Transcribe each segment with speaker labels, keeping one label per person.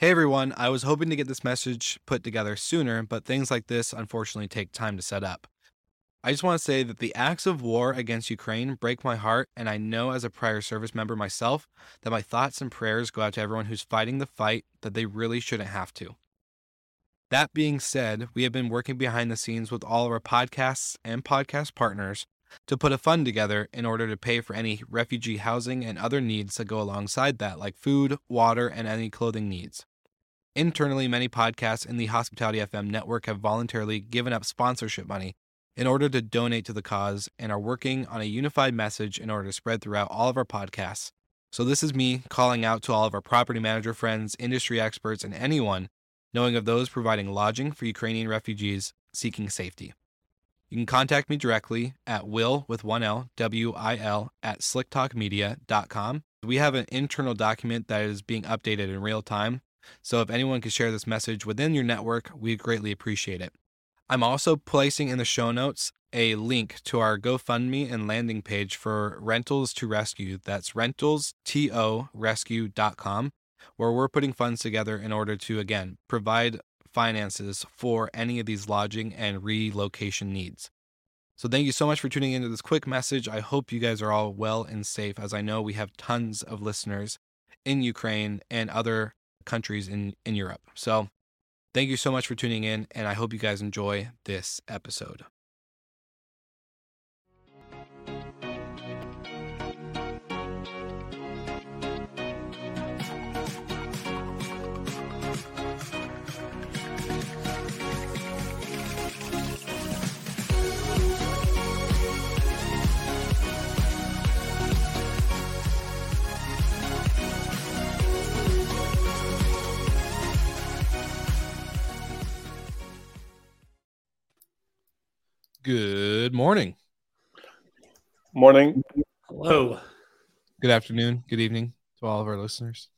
Speaker 1: Hey everyone, I was hoping to get this message put together sooner, but things like this unfortunately take time to set up. I just want to say that the acts of war against Ukraine break my heart, and I know as a prior service member myself that my thoughts and prayers go out to everyone who's fighting the fight that they really shouldn't have to. That being said, we have been working behind the scenes with all of our podcasts and podcast partners to put a fund together in order to pay for any refugee housing and other needs that go alongside that, like food, water, and any clothing needs. Internally, many podcasts in the Hospitality FM network have voluntarily given up sponsorship money in order to donate to the cause and are working on a unified message in order to spread throughout all of our podcasts. So, this is me calling out to all of our property manager friends, industry experts, and anyone knowing of those providing lodging for Ukrainian refugees seeking safety. You can contact me directly at will with one L, W I L, at slicktalkmedia.com. We have an internal document that is being updated in real time so if anyone could share this message within your network, we greatly appreciate it. I'm also placing in the show notes a link to our GoFundMe and landing page for Rentals to Rescue. That's rentalstorescue.com, where we're putting funds together in order to, again, provide finances for any of these lodging and relocation needs. So, thank you so much for tuning into this quick message. I hope you guys are all well and safe, as I know we have tons of listeners in Ukraine and other countries in, in Europe. So thank you so much for tuning in, and I hope you guys enjoy this episode. Good morning.
Speaker 2: Morning.
Speaker 3: Hello.
Speaker 1: Good afternoon. Good evening to all of our listeners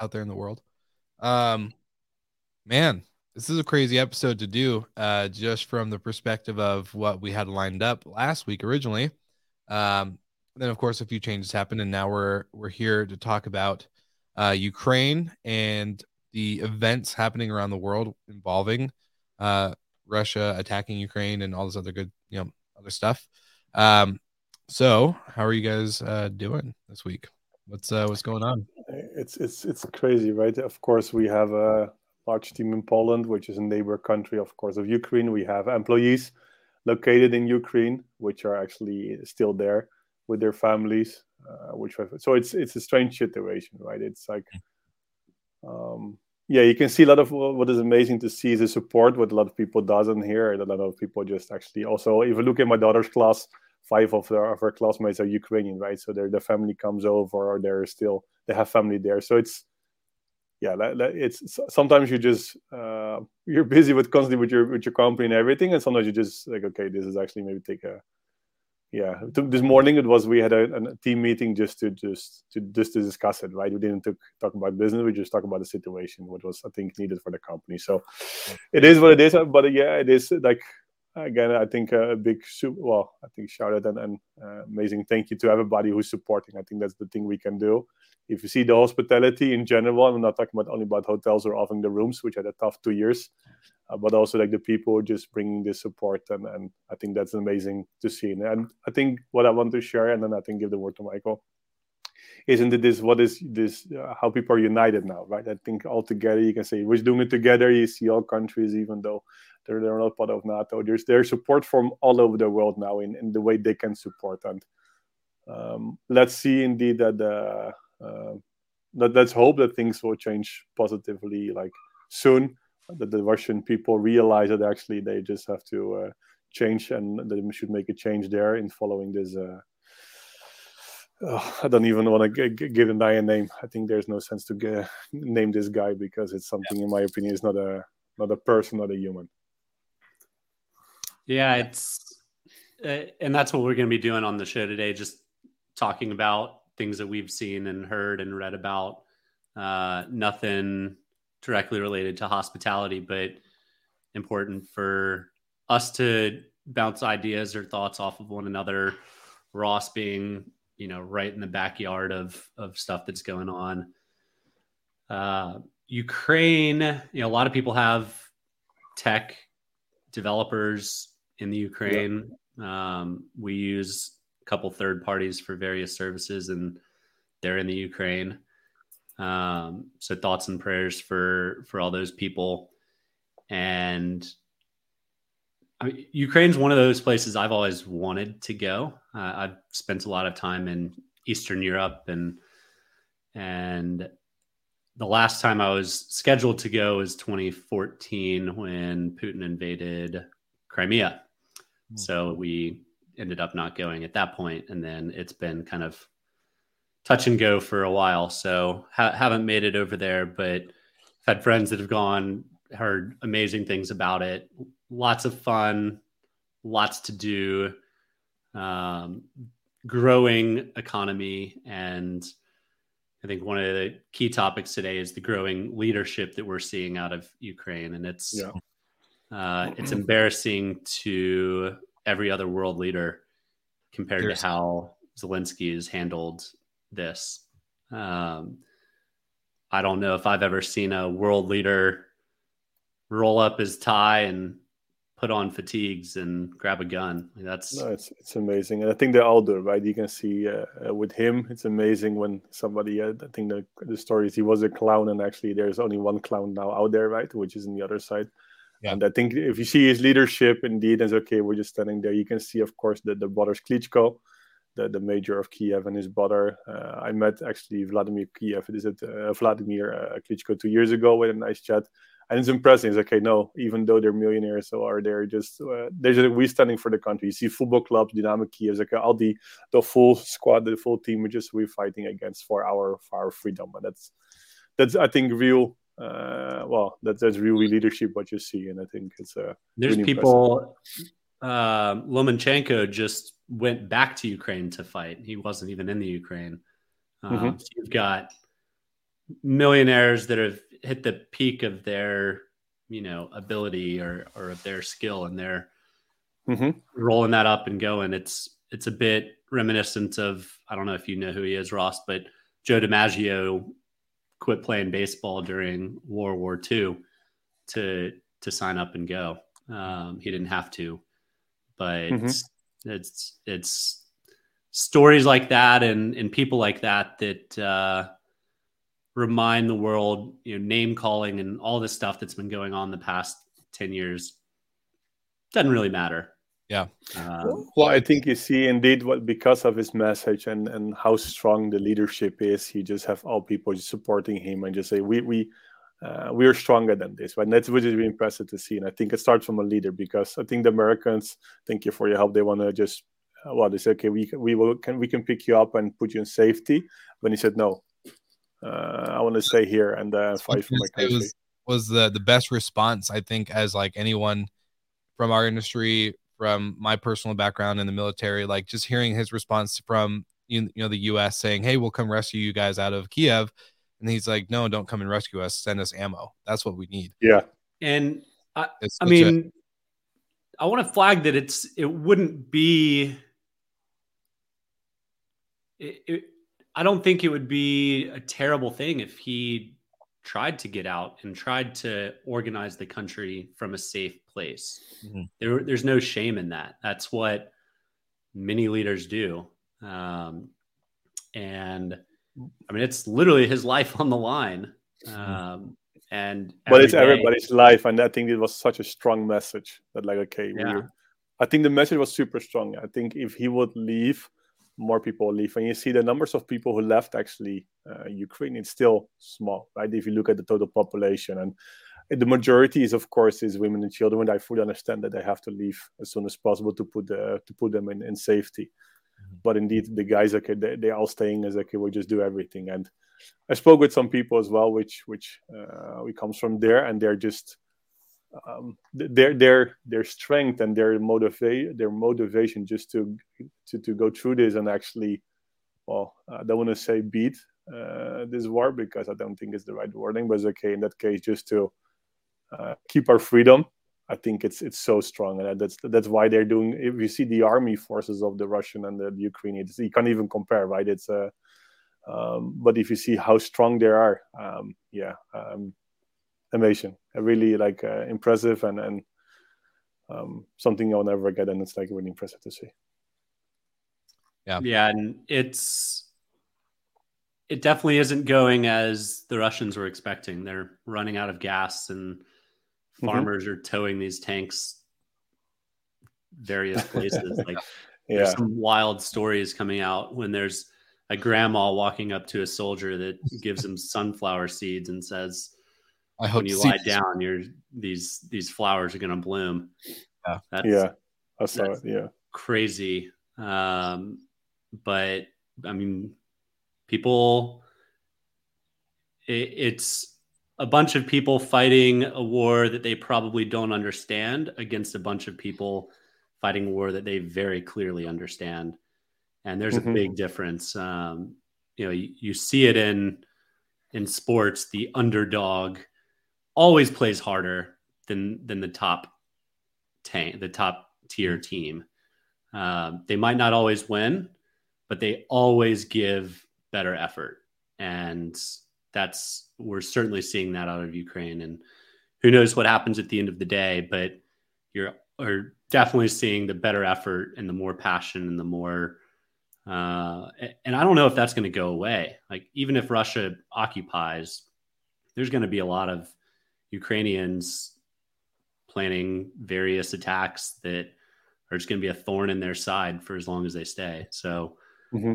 Speaker 1: out there in the world. Um, man, this is a crazy episode to do. Uh, just from the perspective of what we had lined up last week originally. Um, then of course a few changes happened, and now we're we're here to talk about uh, Ukraine and the events happening around the world involving uh, Russia attacking Ukraine and all this other good, you know, other stuff. Um, so how are you guys uh, doing this week? What's uh, what's going on?
Speaker 2: It's it's it's crazy, right? Of course, we have a large team in Poland, which is a neighbor country, of course, of Ukraine. We have employees located in Ukraine, which are actually still there with their families. Uh, which so it's it's a strange situation, right? It's like um, yeah, you can see a lot of what is amazing to see is the support what a lot of people doesn't hear. A lot of people just actually also if you look at my daughter's class, five of her of her classmates are Ukrainian, right? So their their family comes over or they're still they have family there. So it's yeah, it's sometimes you just uh, you're busy with constantly with your with your company and everything, and sometimes you just like okay, this is actually maybe take a yeah. This morning it was we had a, a, team meeting just to just to just to discuss it right? We didn't talk, talk about business we just talk about the situation what was i think needed for the company. So it is what it is but yeah it is like again i think a big well i think shout out and, and uh, amazing thank you to everybody who's supporting. I think that's the thing we can do. If you see the hospitality in general i'm not talking about only about hotels or offering the rooms which had a tough two years uh, but also like the people just bringing this support and, and i think that's amazing to see. And i think what i want to share and then i think give the word to michael isn't it this what is this uh, how people are united now right? I think all together you can say we're doing it together. You see all countries even though they're, they're not part of nato. There's there's support from all over the world now in, in the way they can support. And um, let's see indeed that uh, uh, that let's hope that things will change positively like soon that the Russian people realize that actually they just have to uh, change and they should make a change there in following this. Uh, oh, I don't even want to g- give guy a name. I think there's no sense to g- name this guy because it's something, yeah. in my opinion, is not a not a person, not a human.
Speaker 3: Yeah, it's uh, and that's what we're going to be doing on the show today. Just talking about things that we've seen and heard and read about. Uh, nothing directly related to hospitality, but important for us to bounce ideas or thoughts off of one another. Ross being, you know, right in the backyard of of stuff that's going on. Uh, Ukraine, you know, a lot of people have tech developers in the Ukraine. Um, we use a couple third parties for various services, and they're in the Ukraine. Um, so thoughts and prayers for for all those people. And I mean, Ukraine's one of those places I've always wanted to go. Uh, I've spent a lot of time in Eastern Europe, and and the last time I was scheduled to go was 2014 when Putin invaded Crimea. Mm-hmm. So we ended up not going at that point, and then it's been kind of touch and go for a while. So ha- haven't made it over there, but I've had friends that have gone, heard amazing things about it. Lots of fun, lots to do, um, growing economy. And I think one of the key topics today is the growing leadership that we're seeing out of Ukraine. And it's, yeah. uh, it's embarrassing to every other world leader compared There's- to how Zelensky is handled this. Um, I don't know if I've ever seen a world leader roll up his tie and put on fatigues and grab a gun. That's
Speaker 2: no, it's it's amazing, and I think they all do, right? You can see uh, with him, it's amazing when somebody. Uh, I think the the story is he was a clown, and actually there's only one clown now out there, right? Which is in the other side. Yeah. And I think if you see his leadership, indeed, it's okay. We're just standing there. You can see, of course, the the brothers Klitschko the, the mayor of Kiev and his brother. Uh, I met actually Vladimir Kiev, is it uh, Vladimir uh, Klitschko two years ago with a nice chat. And it's impressive. It's okay, no, even though they're millionaires, so are they just uh, they're just we standing for the country. You see football clubs, Dynamo Kiev, like all the the full squad, the full team, we just we fighting against for our for our freedom. And that's that's I think real uh, well, that, that's really leadership what you see, and I think it's uh,
Speaker 3: there's really people. Uh, Lomachenko just went back to Ukraine to fight. He wasn't even in the Ukraine. Um, mm-hmm. so you've got millionaires that have hit the peak of their, you know, ability or or of their skill, and they're mm-hmm. rolling that up and going. It's it's a bit reminiscent of I don't know if you know who he is, Ross, but Joe DiMaggio quit playing baseball during World War II to to sign up and go. Um, he didn't have to, but mm-hmm. It's it's stories like that and and people like that that uh, remind the world, you know, name calling and all this stuff that's been going on the past ten years doesn't really matter.
Speaker 1: Yeah.
Speaker 2: Um, well, I think you see indeed what because of his message and and how strong the leadership is, he just have all people just supporting him and just say we we uh, we are stronger than this. Right? And that's really, really impressive to see. And I think it starts from a leader because I think the Americans, thank you for your help. They want to just, uh, well, they say, okay, we can, we will can we can pick you up and put you in safety. When he said no, uh, I want to stay here and uh, fight for my country.
Speaker 1: Was, was the the best response I think as like anyone from our industry, from my personal background in the military, like just hearing his response from you know the U.S. saying, "Hey, we'll come rescue you guys out of Kiev." And he's like, no, don't come and rescue us. Send us ammo. That's what we need.
Speaker 2: Yeah.
Speaker 3: And I, I mean, I want to flag that it's, it wouldn't be, it, it, I don't think it would be a terrible thing if he tried to get out and tried to organize the country from a safe place. Mm-hmm. There, there's no shame in that. That's what many leaders do. Um, and I mean, it's literally his life on the line. Um, and
Speaker 2: but it's day, everybody's life, and I think it was such a strong message that, like, okay, yeah. I think the message was super strong. I think if he would leave, more people leave, and you see the numbers of people who left actually uh, Ukraine. It's still small, right? If you look at the total population, and the majority is of course is women and children and i fully understand that they have to leave as soon as possible to put the to put them in, in safety. But indeed the guys okay they, they're all staying as okay we'll just do everything and i spoke with some people as well which which uh, we comes from there and they're just um, their their their strength and their motivate their motivation just to to to go through this and actually well i don't want to say beat uh, this war because i don't think it's the right wording but it's okay in that case just to uh, keep our freedom. I think it's it's so strong, and that's that's why they're doing. If you see the army forces of the Russian and the, the Ukrainian, you can't even compare, right? It's a uh, um, but if you see how strong they are, um, yeah, um, amazing, really like uh, impressive and and um, something you'll never get, and it's like really impressive to see.
Speaker 3: Yeah, yeah, and it's it definitely isn't going as the Russians were expecting. They're running out of gas and. Farmers mm-hmm. are towing these tanks various places. like yeah. there's some wild stories coming out when there's a grandma walking up to a soldier that gives him sunflower seeds and says, "I hope when you lie down, you're these these flowers are going to bloom."
Speaker 2: Yeah, that's, yeah, I saw it. Yeah,
Speaker 3: crazy. Um, but I mean, people, it, it's a bunch of people fighting a war that they probably don't understand against a bunch of people fighting a war that they very clearly understand. And there's mm-hmm. a big difference. Um, you know, you, you, see it in in sports. The underdog always plays harder than than the top tank, the top tier team. Um, they might not always win, but they always give better effort. And that's we're certainly seeing that out of Ukraine, and who knows what happens at the end of the day. But you're are definitely seeing the better effort and the more passion and the more. Uh, and I don't know if that's going to go away. Like even if Russia occupies, there's going to be a lot of Ukrainians planning various attacks that are just going to be a thorn in their side for as long as they stay. So. Mm-hmm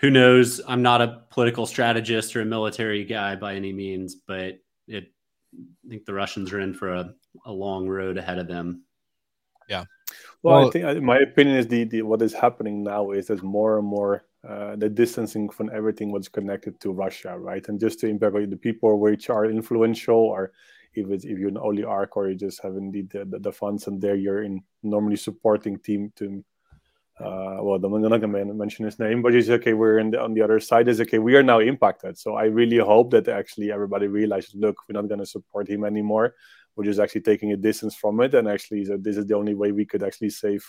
Speaker 3: who knows? I'm not a political strategist or a military guy by any means, but it, I think the Russians are in for a, a long road ahead of them.
Speaker 1: Yeah.
Speaker 2: Well, well I think my opinion is the, the what is happening now is there's more and more uh, the distancing from everything what's connected to Russia, right? And just to impact the people which are influential, or if it's if you're an oligarch or you just have indeed the, the, the funds and there you're in normally supporting team to uh, well, I'm not going to mention his name, but he's okay. We're the, on the other side. Is okay. We are now impacted. So I really hope that actually everybody realizes, look, we're not going to support him anymore. We're just actually taking a distance from it, and actually, this is the only way we could actually save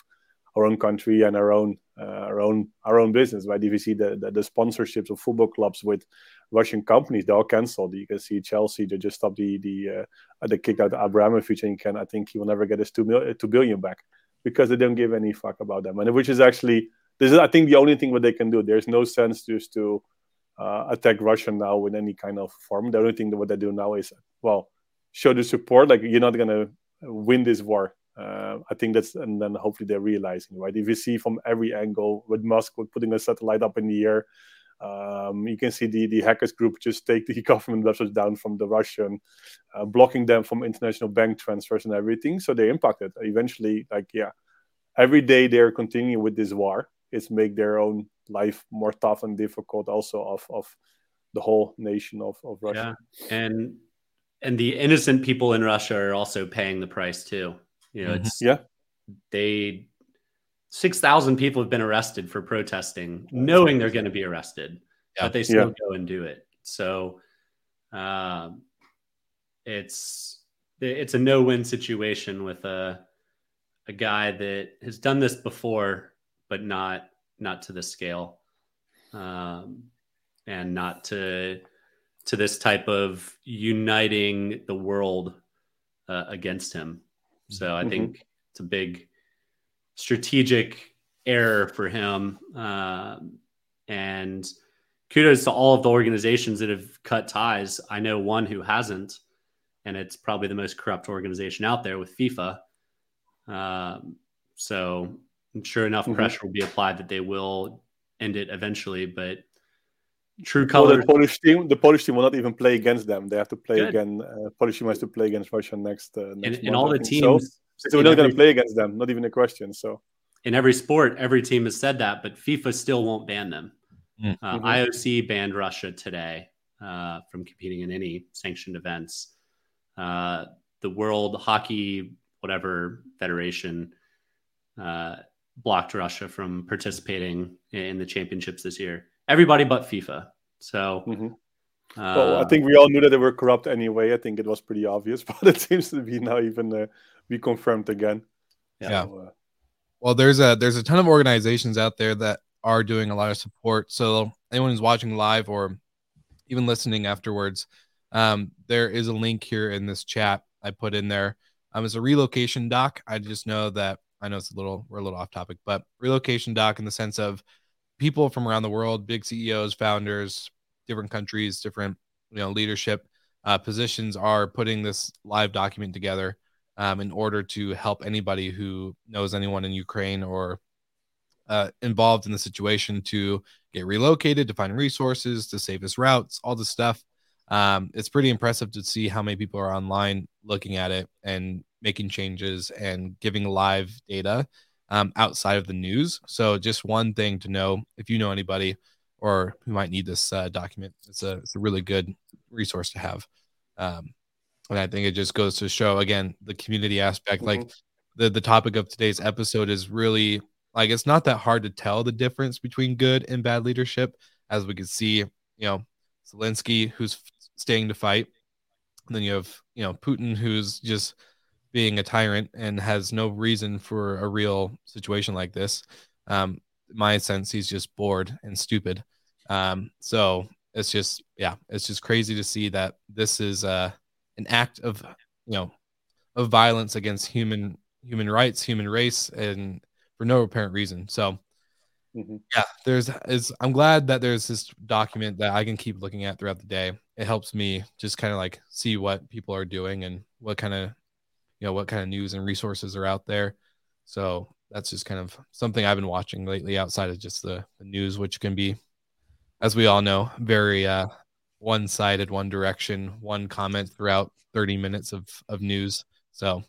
Speaker 2: our own country and our own uh, our own our own business. Right? If you see the, the, the sponsorships of football clubs with Russian companies, they're all cancelled. You can see Chelsea they just stopped the the uh, the kick out Abramovich, and can I think he will never get his two mil- two billion back because they don't give any fuck about them, and which is actually this is I think the only thing what they can do. There's no sense just to uh, attack Russia now with any kind of form. The only thing that what they do now is well show the support. Like you're not gonna win this war. Uh, I think that's and then hopefully they're realizing right. If you see from every angle with Musk putting a satellite up in the air, um, you can see the, the hackers group just take the government websites down from the Russian, uh, blocking them from international bank transfers and everything. So they impacted. Eventually, like yeah, every day they're continuing with this war. It's make their own life more tough and difficult, also of of the whole nation of, of Russia.
Speaker 3: Yeah. And and the innocent people in Russia are also paying the price too. You know, mm-hmm. it's
Speaker 2: yeah.
Speaker 3: They 6,000 people have been arrested for protesting, knowing they're going to be arrested, yeah. but they still yeah. go and do it. So um, it's it's a no-win situation with a a guy that has done this before, but not not to the scale, um, and not to to this type of uniting the world uh, against him. So I mm-hmm. think it's a big strategic error for him. Um, and kudos to all of the organizations that have cut ties. I know one who hasn't, and it's probably the most corrupt organization out there with FIFA. Um, so I'm sure enough mm-hmm. pressure will be applied that they will end it eventually. But true color.
Speaker 2: Well, the Polish team, the Polish team will not even play against them. They have to play Good. again. Uh, Polish team has to play against Russia next. Uh, next
Speaker 3: and, and all the teams,
Speaker 2: so, so we're not going to play against them. Not even a question. So
Speaker 3: in every sport, every team has said that, but FIFA still won't ban them. Mm. Uh, mm-hmm. IOC banned Russia today uh, from competing in any sanctioned events. Uh, the World Hockey whatever federation uh, blocked Russia from participating in the championships this year. Everybody but FIFA. So,
Speaker 2: mm-hmm. uh, well, I think we all knew that they were corrupt anyway. I think it was pretty obvious, but it seems to be now even uh, be confirmed again.
Speaker 1: Yeah. So, uh, well, there's a there's a ton of organizations out there that are doing a lot of support. So anyone who's watching live or even listening afterwards, um, there is a link here in this chat I put in there. Um, it's a relocation doc. I just know that I know it's a little we're a little off topic, but relocation doc in the sense of people from around the world, big CEOs, founders, different countries, different you know leadership uh, positions are putting this live document together um, in order to help anybody who knows anyone in Ukraine or uh, involved in the situation to get relocated, to find resources, to save his routes, all this stuff. Um, it's pretty impressive to see how many people are online looking at it and making changes and giving live data um, outside of the news. So just one thing to know if you know anybody or who might need this uh, document, it's a it's a really good resource to have. Um, and I think it just goes to show again the community aspect. Mm-hmm. Like the the topic of today's episode is really like it's not that hard to tell the difference between good and bad leadership, as we can see. You know, Zelensky who's staying to fight, and then you have you know Putin who's just being a tyrant and has no reason for a real situation like this. Um, my sense, he's just bored and stupid. Um, so it's just, yeah, it's just crazy to see that this is uh, an act of, you know, of violence against human human rights, human race, and for no apparent reason. So, mm-hmm. yeah, there's is I'm glad that there's this document that I can keep looking at throughout the day. It helps me just kind of like see what people are doing and what kind of you know what kind of news and resources are out there so that's just kind of something i've been watching lately outside of just the, the news which can be as we all know very uh one-sided one direction one comment throughout 30 minutes of of news so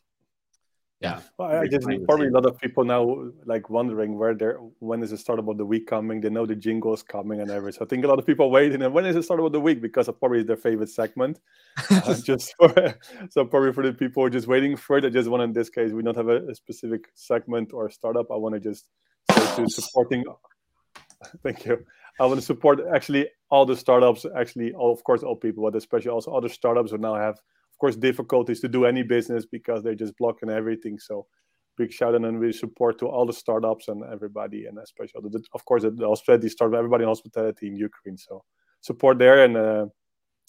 Speaker 1: yeah.
Speaker 2: Well, I just probably a lot of people now like wondering where they're when is the start of the week coming. They know the jingle is coming and everything. So I think a lot of people waiting and when is the start of the week because of probably is their favorite segment. uh, just for, so probably for the people just waiting for it. I just want in this case we don't have a, a specific segment or startup. I want to just say to supporting. Thank you. I want to support actually all the startups. Actually, all of course all people, but especially also other startups who now have of course difficulties to do any business because they're just blocking everything. So big shout out and we support to all the startups and everybody, and especially the, of course the hospitality startup, everybody in hospitality in Ukraine. So support there, and uh,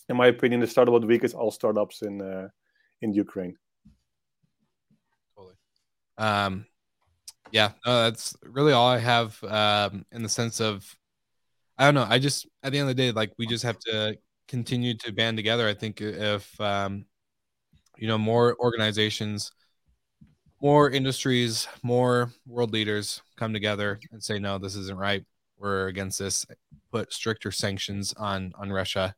Speaker 2: in my opinion, the startup of the week is all startups in uh, in Ukraine.
Speaker 1: Totally. Um, yeah, that's really all I have um, in the sense of I don't know. I just at the end of the day, like we just have to continue to band together. I think if um, you know more organizations more industries more world leaders come together and say no this isn't right we're against this put stricter sanctions on on russia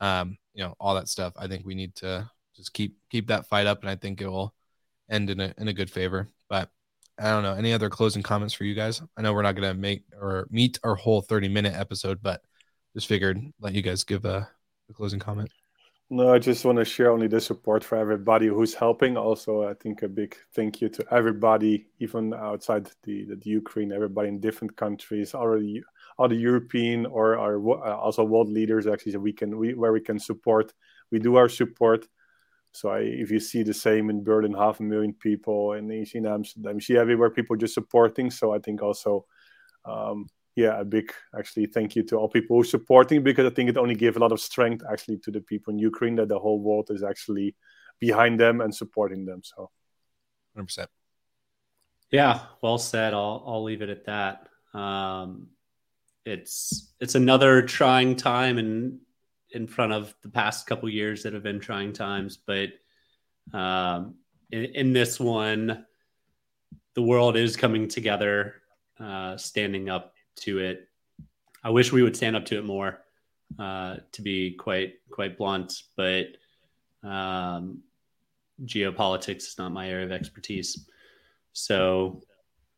Speaker 1: um you know all that stuff i think we need to just keep keep that fight up and i think it will end in a, in a good favor but i don't know any other closing comments for you guys i know we're not going to make or meet our whole 30 minute episode but just figured let you guys give a, a closing comment
Speaker 2: no, I just want to share only the support for everybody who's helping. Also, I think a big thank you to everybody, even outside the, the, the Ukraine, everybody in different countries, already all the European or our uh, also world leaders actually so we can we where we can support. We do our support. So I, if you see the same in Berlin, half a million people, and you see in Amsterdam, you see everywhere people just supporting. So I think also um, yeah, a big actually thank you to all people who are supporting because I think it only gave a lot of strength actually to the people in Ukraine that the whole world is actually behind them and supporting them. So,
Speaker 1: hundred percent.
Speaker 3: Yeah, well said. I'll I'll leave it at that. Um, it's it's another trying time and in, in front of the past couple years that have been trying times, but um, in, in this one, the world is coming together, uh, standing up to it. I wish we would stand up to it more. uh, to be quite quite blunt. But um, geopolitics is not my area of expertise. So,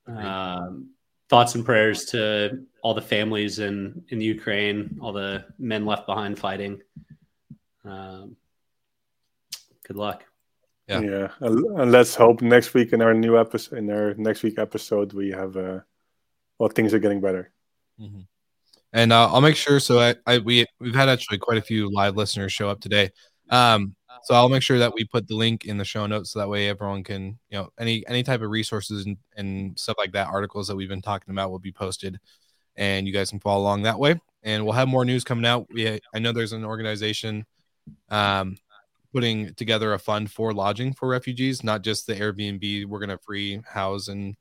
Speaker 3: um, thoughts and prayers to all the families in in Ukraine, all the men left behind fighting. Um, good luck.
Speaker 2: Yeah. yeah, and let's hope next week in our new episode, in our next week episode, we have uh, well, things are getting better.
Speaker 1: Mm-hmm. And uh, I'll make sure. So I, I, we we've had actually quite a few live listeners show up today. Um, so I'll make sure that we put the link in the show notes so that way everyone can, you know, any any type of resources and, and stuff like that, articles that we've been talking about will be posted, and you guys can follow along that way. And we'll have more news coming out. We I know there's an organization um, putting together a fund for lodging for refugees, not just the Airbnb. We're going to free house and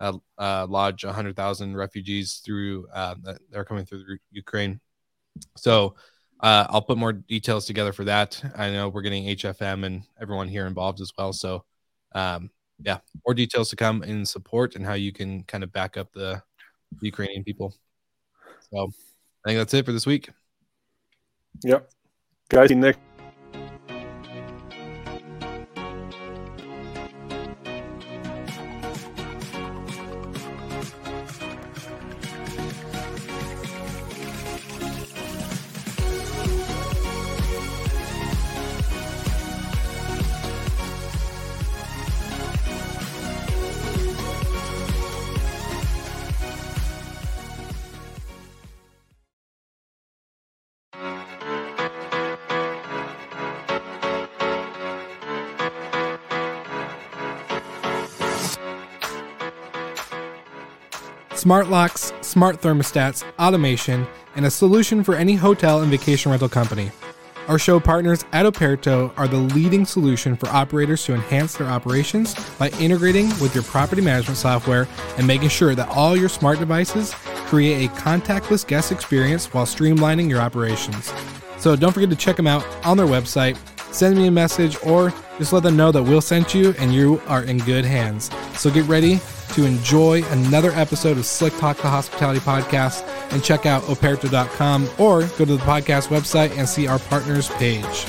Speaker 1: uh, uh, lodge 100,000 refugees through uh, that are coming through Ukraine. So uh, I'll put more details together for that. I know we're getting HFM and everyone here involved as well. So um, yeah, more details to come in support and how you can kind of back up the Ukrainian people. So I think that's it for this week.
Speaker 2: Yep. Guys, next
Speaker 4: smart locks, smart thermostats, automation, and a solution for any hotel and vacation rental company. Our show partners at Operto are the leading solution for operators to enhance their operations by integrating with your property management software and making sure that all your smart devices create a contactless guest experience while streamlining your operations. So don't forget to check them out on their website, send me a message, or just let them know that Will sent you and you are in good hands. So get ready to enjoy another episode of Slick Talk the Hospitality Podcast and check out operto.com or go to the podcast website and see our partners page.